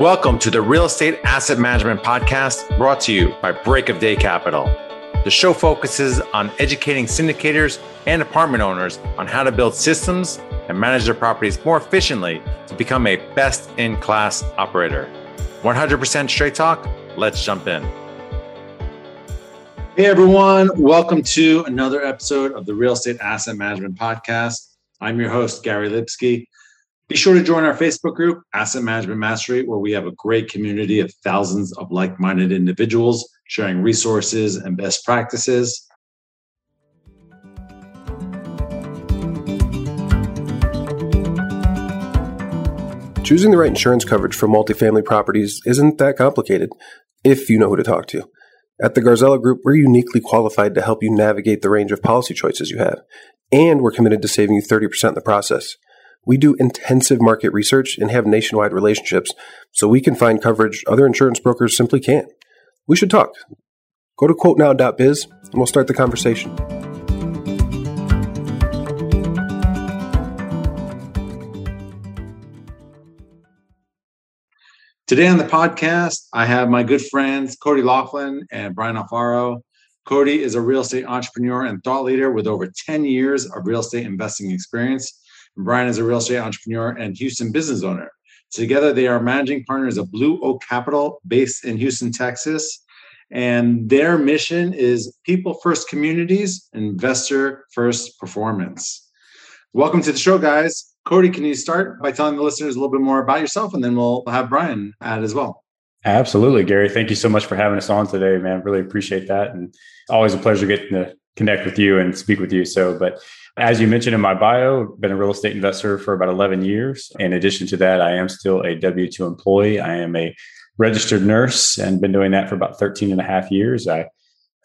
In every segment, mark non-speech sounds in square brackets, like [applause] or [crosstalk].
Welcome to the Real Estate Asset Management Podcast brought to you by Break of Day Capital. The show focuses on educating syndicators and apartment owners on how to build systems and manage their properties more efficiently to become a best in class operator. 100% straight talk. Let's jump in. Hey everyone, welcome to another episode of the Real Estate Asset Management Podcast. I'm your host, Gary Lipsky. Be sure to join our Facebook group, Asset Management Mastery, where we have a great community of thousands of like minded individuals sharing resources and best practices. Choosing the right insurance coverage for multifamily properties isn't that complicated if you know who to talk to. At the Garzella Group, we're uniquely qualified to help you navigate the range of policy choices you have, and we're committed to saving you 30% in the process. We do intensive market research and have nationwide relationships, so we can find coverage other insurance brokers simply can't. We should talk. Go to quotenow.biz and we'll start the conversation. Today on the podcast, I have my good friends Cody Laughlin and Brian Alfaro. Cody is a real estate entrepreneur and thought leader with over 10 years of real estate investing experience. Brian is a real estate entrepreneur and Houston business owner. Together, they are managing partners of Blue Oak Capital based in Houston, Texas. And their mission is people first communities, investor first performance. Welcome to the show, guys. Cody, can you start by telling the listeners a little bit more about yourself and then we'll have Brian add as well? Absolutely, Gary. Thank you so much for having us on today, man. Really appreciate that. And always a pleasure getting to connect with you and speak with you. So, but as you mentioned in my bio, I've been a real estate investor for about 11 years. In addition to that, I am still a W 2 employee. I am a registered nurse and been doing that for about 13 and a half years. I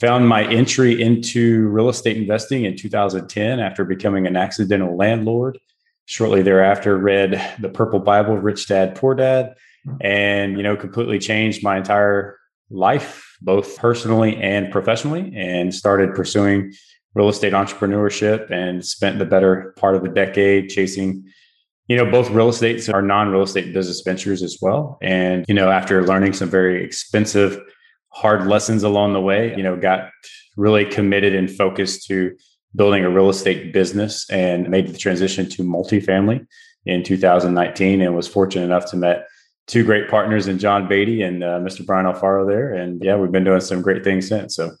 found my entry into real estate investing in 2010 after becoming an accidental landlord. Shortly thereafter, read the Purple Bible, Rich Dad, Poor Dad, and you know, completely changed my entire life, both personally and professionally, and started pursuing real estate entrepreneurship and spent the better part of a decade chasing you know both real estate our non-real estate business ventures as well and you know after learning some very expensive hard lessons along the way you know got really committed and focused to building a real estate business and made the transition to multifamily in 2019 and was fortunate enough to met two great partners in John Beatty and uh, Mr. Brian Alfaro there and yeah we've been doing some great things since so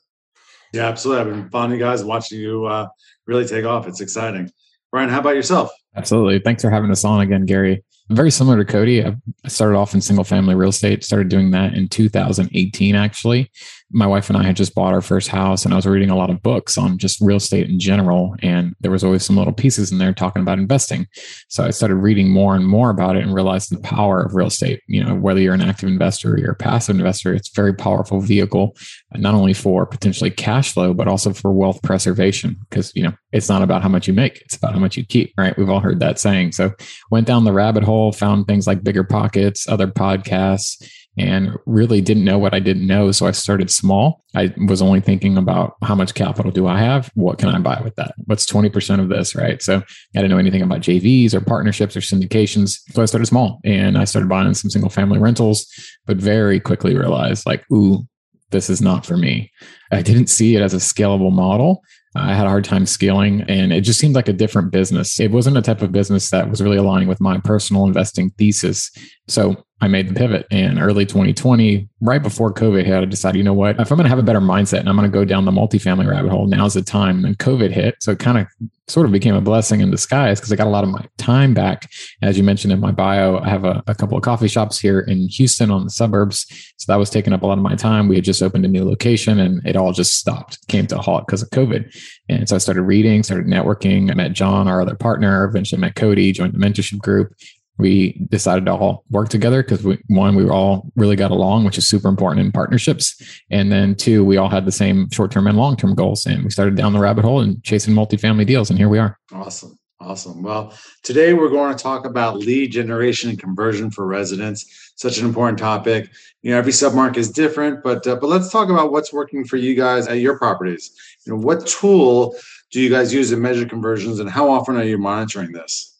yeah, absolutely. I've been following you guys, watching you uh, really take off. It's exciting. Brian, how about yourself? Absolutely. Thanks for having us on again, Gary. Very similar to Cody. I started off in single family real estate, started doing that in 2018, actually my wife and I had just bought our first house and I was reading a lot of books on just real estate in general. And there was always some little pieces in there talking about investing. So I started reading more and more about it and realized the power of real estate. You know, whether you're an active investor or you're a passive investor, it's a very powerful vehicle, not only for potentially cash flow, but also for wealth preservation. Because, you know, it's not about how much you make, it's about how much you keep, right? We've all heard that saying. So went down the rabbit hole, found things like Bigger Pockets, other podcasts and really didn't know what I didn't know. So I started small. I was only thinking about how much capital do I have? What can I buy with that? What's 20% of this? Right. So I didn't know anything about JVs or partnerships or syndications. So I started small and I started buying some single family rentals, but very quickly realized like, ooh, this is not for me. I didn't see it as a scalable model. I had a hard time scaling and it just seemed like a different business. It wasn't a type of business that was really aligning with my personal investing thesis. So I made the pivot in early 2020, right before COVID hit. I decided, you know what? If I'm going to have a better mindset and I'm going to go down the multifamily rabbit hole, now's the time. And COVID hit. So it kind of sort of became a blessing in disguise because I got a lot of my time back. As you mentioned in my bio, I have a, a, couple of coffee shops here in Houston on the suburbs. So that was taking up a lot of my time. We had just opened a new location and it all just stopped, came to a halt because of COVID. And so I started reading, started networking. I met John, our other partner, eventually met Cody, joined the mentorship group we decided to all work together because we one we all really got along which is super important in partnerships. And then two we all had the same short-term and long-term goals and we started down the rabbit hole and chasing multifamily deals and here we are. Awesome. Awesome. Well today we're going to talk about lead generation and conversion for residents. Such an important topic. You know every submarket is different but uh, but let's talk about what's working for you guys at your properties. You know what tool do you guys use to measure conversions and how often are you monitoring this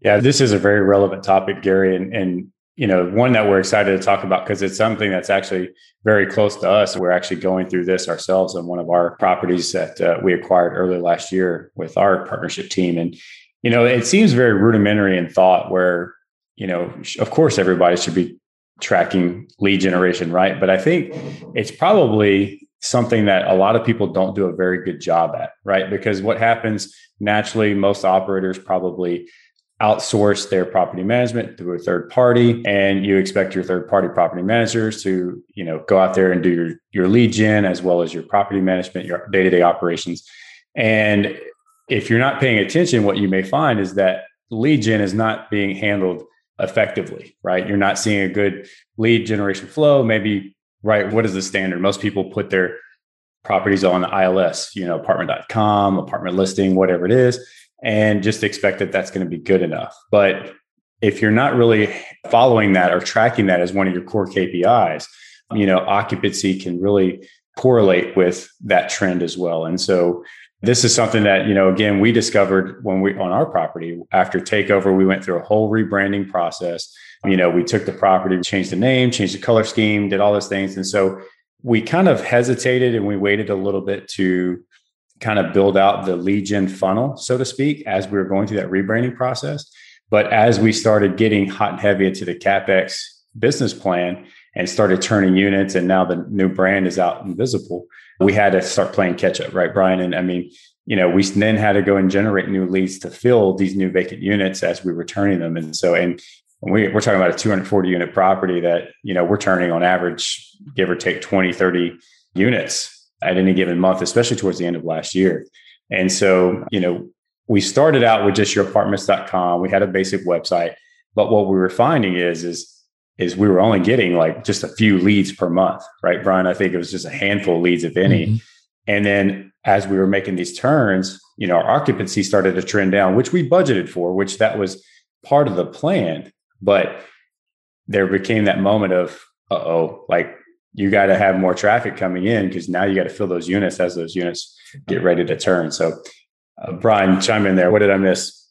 yeah, this is a very relevant topic, Gary. And, and you know, one that we're excited to talk about because it's something that's actually very close to us. We're actually going through this ourselves on one of our properties that uh, we acquired earlier last year with our partnership team. And, you know, it seems very rudimentary in thought where, you know, of course, everybody should be tracking lead generation, right? But I think it's probably something that a lot of people don't do a very good job at, right? Because what happens naturally, most operators probably outsource their property management through a third party and you expect your third party property managers to you know go out there and do your your lead gen as well as your property management your day-to-day operations. And if you're not paying attention what you may find is that lead gen is not being handled effectively right? You're not seeing a good lead generation flow. Maybe right what is the standard? Most people put their properties on ils you know apartment.com apartment listing whatever it is and just expect that that's going to be good enough. But if you're not really following that or tracking that as one of your core KPIs, you know, occupancy can really correlate with that trend as well. And so this is something that, you know, again, we discovered when we on our property after takeover, we went through a whole rebranding process. You know, we took the property, changed the name, changed the color scheme, did all those things. And so we kind of hesitated and we waited a little bit to kind of build out the lead gen funnel, so to speak, as we were going through that rebranding process. But as we started getting hot and heavy into the CapEx business plan and started turning units, and now the new brand is out and visible, we had to start playing catch up, right, Brian? And I mean, you know, we then had to go and generate new leads to fill these new vacant units as we were turning them. And so, and we, we're talking about a 240 unit property that, you know, we're turning on average, give or take 20, 30 units at any given month, especially towards the end of last year. And so, you know, we started out with just yourapartments.com. We had a basic website, but what we were finding is, is, is we were only getting like just a few leads per month, right? Brian, I think it was just a handful of leads, if any. Mm-hmm. And then as we were making these turns, you know, our occupancy started to trend down, which we budgeted for, which that was part of the plan. But there became that moment of, uh oh, like you got to have more traffic coming in because now you got to fill those units as those units get ready to turn. So, uh, Brian, chime in there. What did I miss?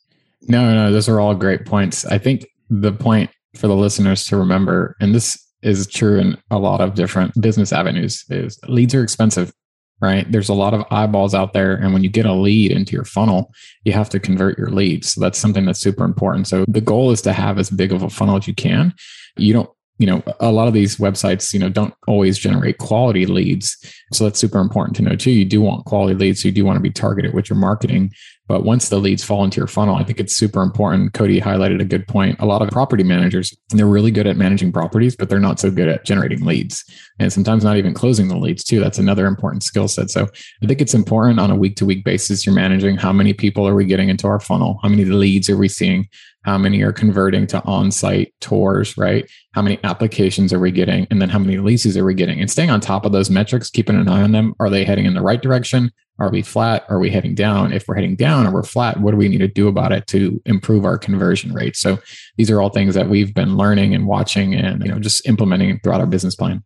No, no, those are all great points. I think the point for the listeners to remember, and this is true in a lot of different business avenues, is leads are expensive, right? There's a lot of eyeballs out there. And when you get a lead into your funnel, you have to convert your leads. So that's something that's super important. So the goal is to have as big of a funnel as you can. You don't you know a lot of these websites you know don't always generate quality leads. So that's super important to know too. You do want quality leads. So you do want to be targeted with your marketing but once the leads fall into your funnel i think it's super important. Cody highlighted a good point. A lot of property managers and they're really good at managing properties but they're not so good at generating leads. And sometimes not even closing the leads too. That's another important skill set. So i think it's important on a week to week basis you're managing how many people are we getting into our funnel? How many leads are we seeing? How many are converting to on-site tours right? How many applications are we getting? And then how many leases are we getting? And staying on top of those metrics keeping an eye on them are they heading in the right direction are we flat? Are we heading down? If we're heading down or we're flat what do we need to do about it to improve our conversion rate? So these are all things that we've been learning and watching and you know just implementing throughout our business plan.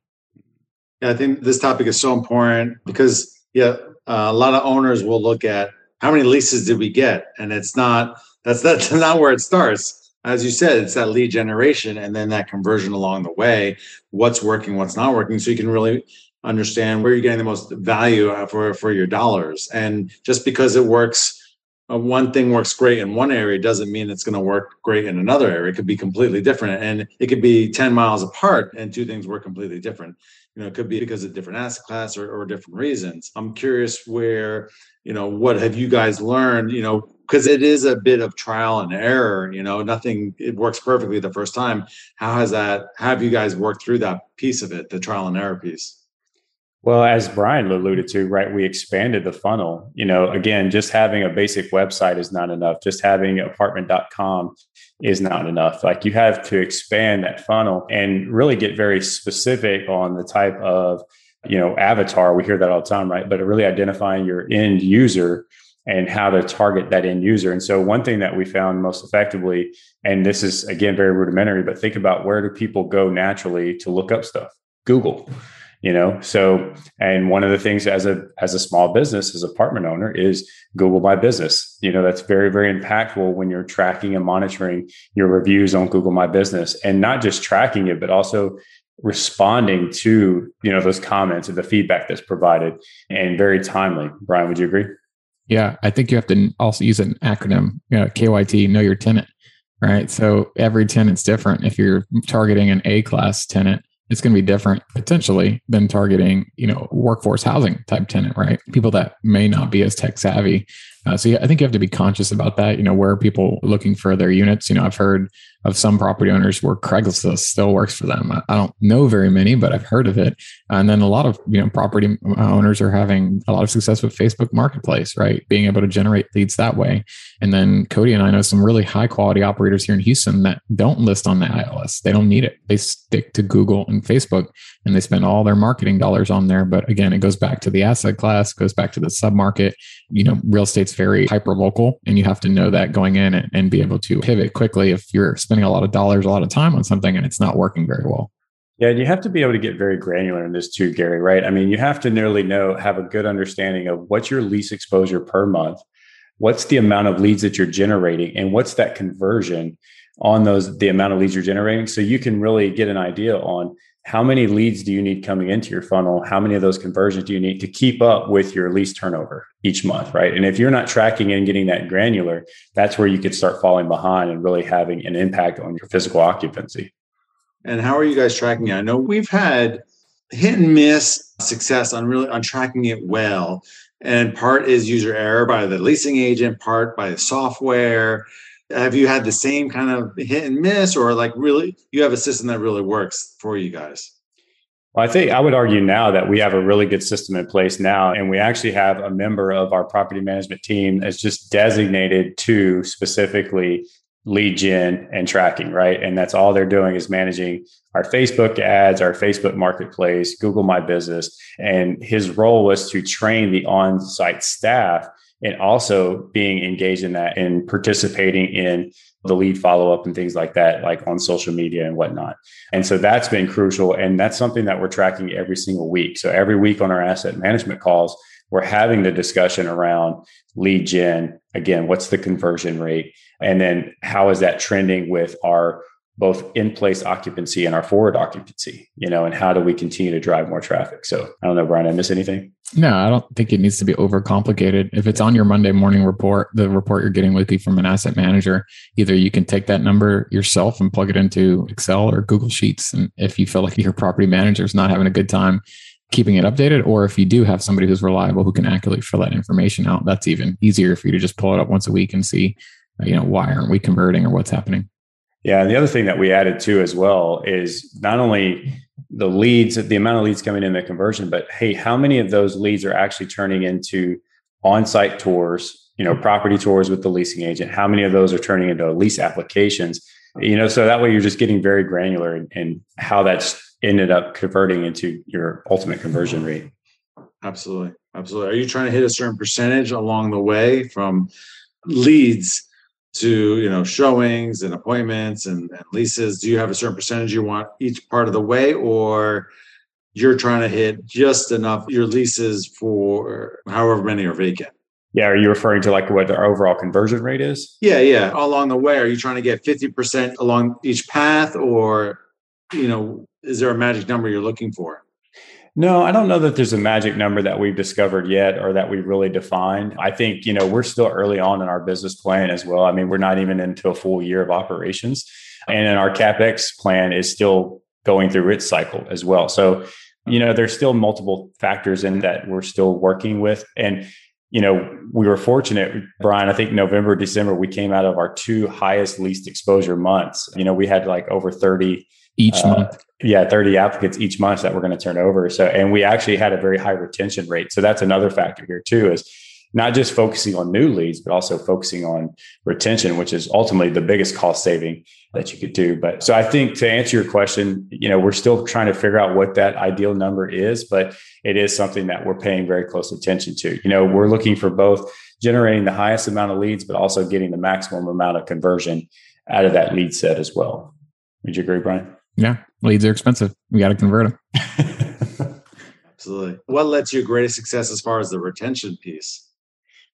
Yeah i think this topic is so important because yeah uh, a lot of owners will look at how many leases did we get? And it's not that's that's [laughs] not where it starts. As you said, it's that lead generation and then that conversion along the way. What's working, what's not working, so you can really understand where you're getting the most value uh, for for your dollars. And just because it works, uh, one thing works great in one area doesn't mean it's going to work great in another area. It could be completely different, and it could be ten miles apart, and two things work completely different. You know, it could be because of different asset class or, or different reasons. I'm curious where you know what have you guys learned you know because it is a bit of trial and error you know nothing it works perfectly the first time how has that have you guys worked through that piece of it the trial and error piece well as brian alluded to right we expanded the funnel. You know again just having a basic website is not enough. Just having apartment.com is not enough. Like you have to expand that funnel and really get very specific on the type of you know avatar. We hear that all the time right? But really identifying your end user and how to target that end user. And so one thing that we found most effectively and this is again very rudimentary but think about where do people go naturally to look up stuff? Google you know? So and one of the things as a as a small business as apartment owner is google my business. You know that's very very impactful when you're tracking and monitoring your reviews on google my business and not just tracking it but also responding to you know those comments and the feedback that's provided and very timely. Brian would you agree? Yeah i think you have to also use an acronym you know, kyt know your tenant right? So every tenant's different. If you're targeting an a class tenant it's going to be different potentially than targeting you know workforce housing type tenant right? People that may not be as tech savvy uh, so yeah, I think you have to be conscious about that. You know, where are people looking for their units? You know, I've heard of some property owners where Craigslist still works for them. I don't know very many, but I've heard of it. And then a lot of you know property owners are having a lot of success with Facebook Marketplace, right? Being able to generate leads that way. And then Cody and I know some really high quality operators here in Houston that don't list on the ILS. They don't need it. They stick to Google and Facebook, and they spend all their marketing dollars on there. But again, it goes back to the asset class, goes back to the sub market. You know, real estate's very hyper local, and you have to know that going in and, and be able to pivot quickly if you're spending a lot of dollars, a lot of time on something, and it's not working very well. Yeah, and you have to be able to get very granular in this too, Gary, right? I mean, you have to nearly know, have a good understanding of what's your lease exposure per month, what's the amount of leads that you're generating, and what's that conversion on those, the amount of leads you're generating. So you can really get an idea on how many leads do you need coming into your funnel? How many of those conversions do you need to keep up with your lease turnover each month, right? And if you're not tracking and getting that granular, that's where you could start falling behind and really having an impact on your physical occupancy. And how are you guys tracking it? I know we've had hit and miss success on really on tracking it well. And part is user error by the leasing agent, part by the software have you had the same kind of hit and miss or like really you have a system that really works for you guys well, I think I would argue now that we have a really good system in place now, and we actually have a member of our property management team that's just designated to specifically lead gen and tracking, right? And that's all they're doing is managing our Facebook ads, our Facebook marketplace, Google My Business. And his role was to train the on site staff and also being engaged in that and participating in the lead follow up and things like that, like on social media and whatnot. And so that's been crucial. And that's something that we're tracking every single week. So every week on our asset management calls, we're having the discussion around lead gen. Again, what's the conversion rate? And then how is that trending with our both in place occupancy and our forward occupancy, you know, and how do we continue to drive more traffic? So I don't know, Brian, I miss anything? No, I don't think it needs to be overcomplicated. If it's on your Monday morning report, the report you're getting weekly from an asset manager, either you can take that number yourself and plug it into Excel or Google Sheets. And if you feel like your property manager is not having a good time keeping it updated, or if you do have somebody who's reliable who can accurately fill that information out, that's even easier for you to just pull it up once a week and see, you know, why aren't we converting or what's happening. Yeah, and the other thing that we added too as well is not only the leads, the amount of leads coming in the conversion, but hey, how many of those leads are actually turning into on-site tours, you know, property tours with the leasing agent? How many of those are turning into lease applications? You know, so that way you're just getting very granular in, in how that's ended up converting into your ultimate conversion rate. Absolutely. Absolutely. Are you trying to hit a certain percentage along the way from leads to you know showings and appointments and, and, leases? Do you have a certain percentage you want each part of the way or you're trying to hit just enough your leases for however many are vacant? Yeah are you referring to like what our overall conversion rate is? Yeah yeah. Along the way are you trying to get 50% along each path or you know is there a magic number you're looking for no, I don't know that there's a magic number that we've discovered yet or that we've really defined. I think, you know, we're still early on in our business plan as well. I mean, we're not even into a full year of operations. And our CapEx plan is still going through its cycle as well. So, you know, there's still multiple factors in that we're still working with. And, you know, we were fortunate, Brian. I think November, December, we came out of our two highest least exposure months. You know, we had like over 30 each uh, month. yeah 30 applicants each month that we're going to turn over. So and we actually had a very high retention rate. So that's another factor here too is not just focusing on new leads but also focusing on retention which is ultimately the biggest cost saving that you could do. But so i think to answer your question you know we're still trying to figure out what that ideal number is but it is something that we're paying very close attention to. You know we're looking for both generating the highest amount of leads but also getting the maximum amount of conversion out of that lead set as well. Would you agree brian yeah, leads are expensive. We got to convert them. [laughs] Absolutely. What led to your greatest success as far as the retention piece?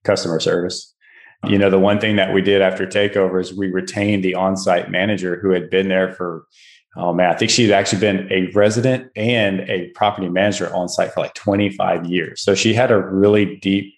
Customer service. Uh-huh. You know, the one thing that we did after takeover is we retained the on-site manager who had been there for oh man, I think she'd actually been a resident and a property manager on site for like 25 years. So she had a really deep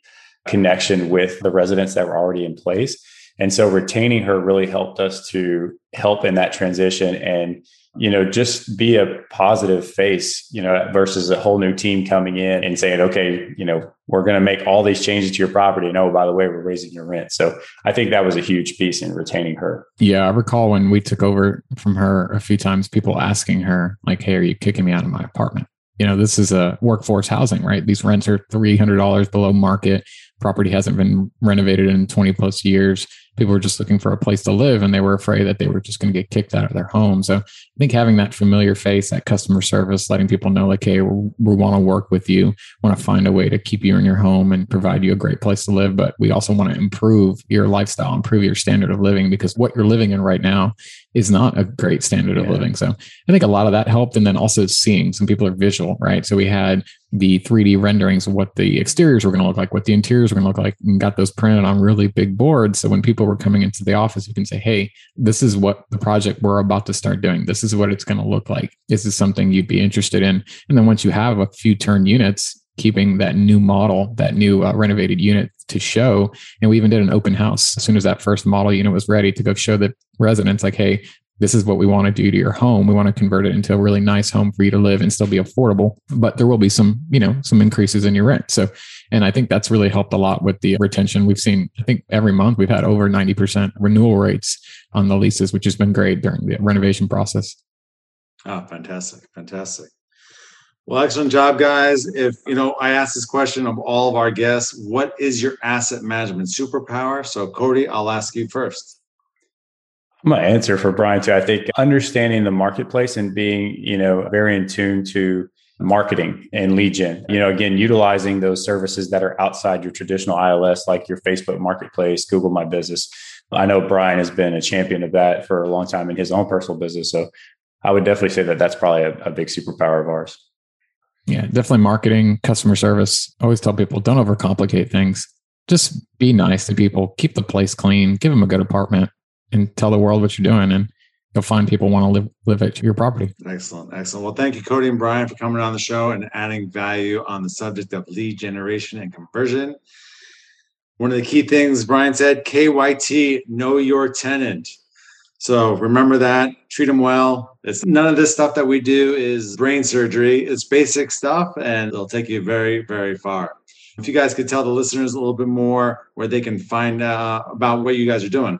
connection with the residents that were already in place. And so retaining her really helped us to help in that transition and you know just be a positive face you know versus a whole new team coming in and saying okay you know we're going to make all these changes to your property. And oh by the way we're raising your rent. So i think that was a huge piece in retaining her. Yeah i recall when we took over from her a few times people asking her like hey are you kicking me out of my apartment? You know this is a workforce housing right? These rents are $300 below market. Property hasn't been renovated in 20 plus years people were just looking for a place to live and they were afraid that they were just going to get kicked out of their home. So I think having that familiar face, that customer service, letting people know like, hey, we, we want to work with you, want to find a way to keep you in your home and provide you a great place to live. But we also want to improve your lifestyle, improve your standard of living because what you're living in right now is not a great standard yeah. of living. So I think a lot of that helped. And then also seeing some people are visual, right? So we had the 3D renderings of what the exteriors were going to look like, what the interiors were going to look like, and got those printed on really big boards. So when people were coming into the office, you can say, Hey, this is what the project we're about to start doing. This is what it's going to look like. This is something you'd be interested in. And then once you have a few turn units, keeping that new model, that new uh, renovated unit to show. And we even did an open house as soon as that first model unit was ready to go show the residents, like, hey, this is what we want to do to your home. We want to convert it into a really nice home for you to live and still be affordable, but there will be some, you know, some increases in your rent. So, and I think that's really helped a lot with the retention. We've seen, I think every month we've had over 90% renewal rates on the leases, which has been great during the renovation process. Oh, fantastic. Fantastic. Well, excellent job, guys. If you know, I asked this question of all of our guests, what is your asset management superpower? So, Cody, I'll ask you first. I'm answer for Brian too. I think understanding the marketplace and being, you know, very in tune to marketing and lead gen. You know, again, utilizing those services that are outside your traditional ILS, like your Facebook Marketplace, Google My Business. I know Brian has been a champion of that for a long time in his own personal business. So I would definitely say that that's probably a, a big superpower of ours. Yeah, definitely marketing, customer service. I always tell people don't overcomplicate things. Just be nice to people, keep the place clean, give them a good apartment and tell the world what you're doing and you'll find people want to live live at your property. Excellent. Excellent. Well, thank you, Cody and Brian, for coming on the show and adding value on the subject of lead generation and conversion. One of the key things Brian said, KYT, know your tenant. So remember that, treat them well. It's none of this stuff that we do is brain surgery. It's basic stuff and it'll take you very, very far. If you guys could tell the listeners a little bit more where they can find out about what you guys are doing.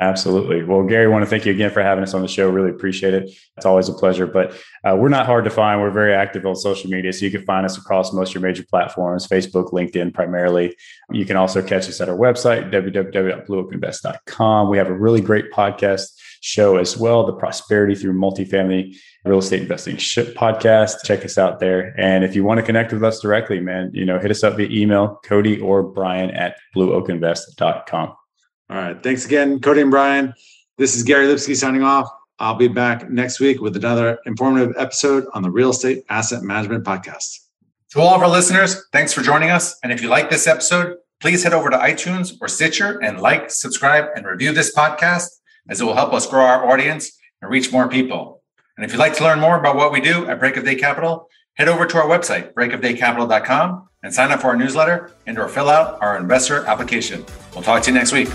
Absolutely. Well, Gary, I want to thank you again for having us on the show. Really appreciate it. It's always a pleasure. But uh, we're not hard to find. We're very active on social media. So you can find us across most of your major platforms Facebook, LinkedIn primarily. You can also catch us at our website, www.blueoakinvest.com. We have a really great podcast show as well, the Prosperity Through Multifamily Real Estate Investing Ship podcast. Check us out there. And if you want to connect with us directly, man, you know, hit us up via email, Cody or Brian at blueoakinvest.com. All right. Thanks again, Cody and Brian. This is Gary Lipsky signing off. I'll be back next week with another informative episode on the Real Estate Asset Management Podcast. To all of our listeners, thanks for joining us. And if you like this episode, please head over to iTunes or Stitcher and like, subscribe, and review this podcast as it will help us grow our audience and reach more people. And if you'd like to learn more about what we do at Break of Day Capital, head over to our website, breakofdaycapital.com, and sign up for our newsletter and or fill out our investor application. We'll talk to you next week.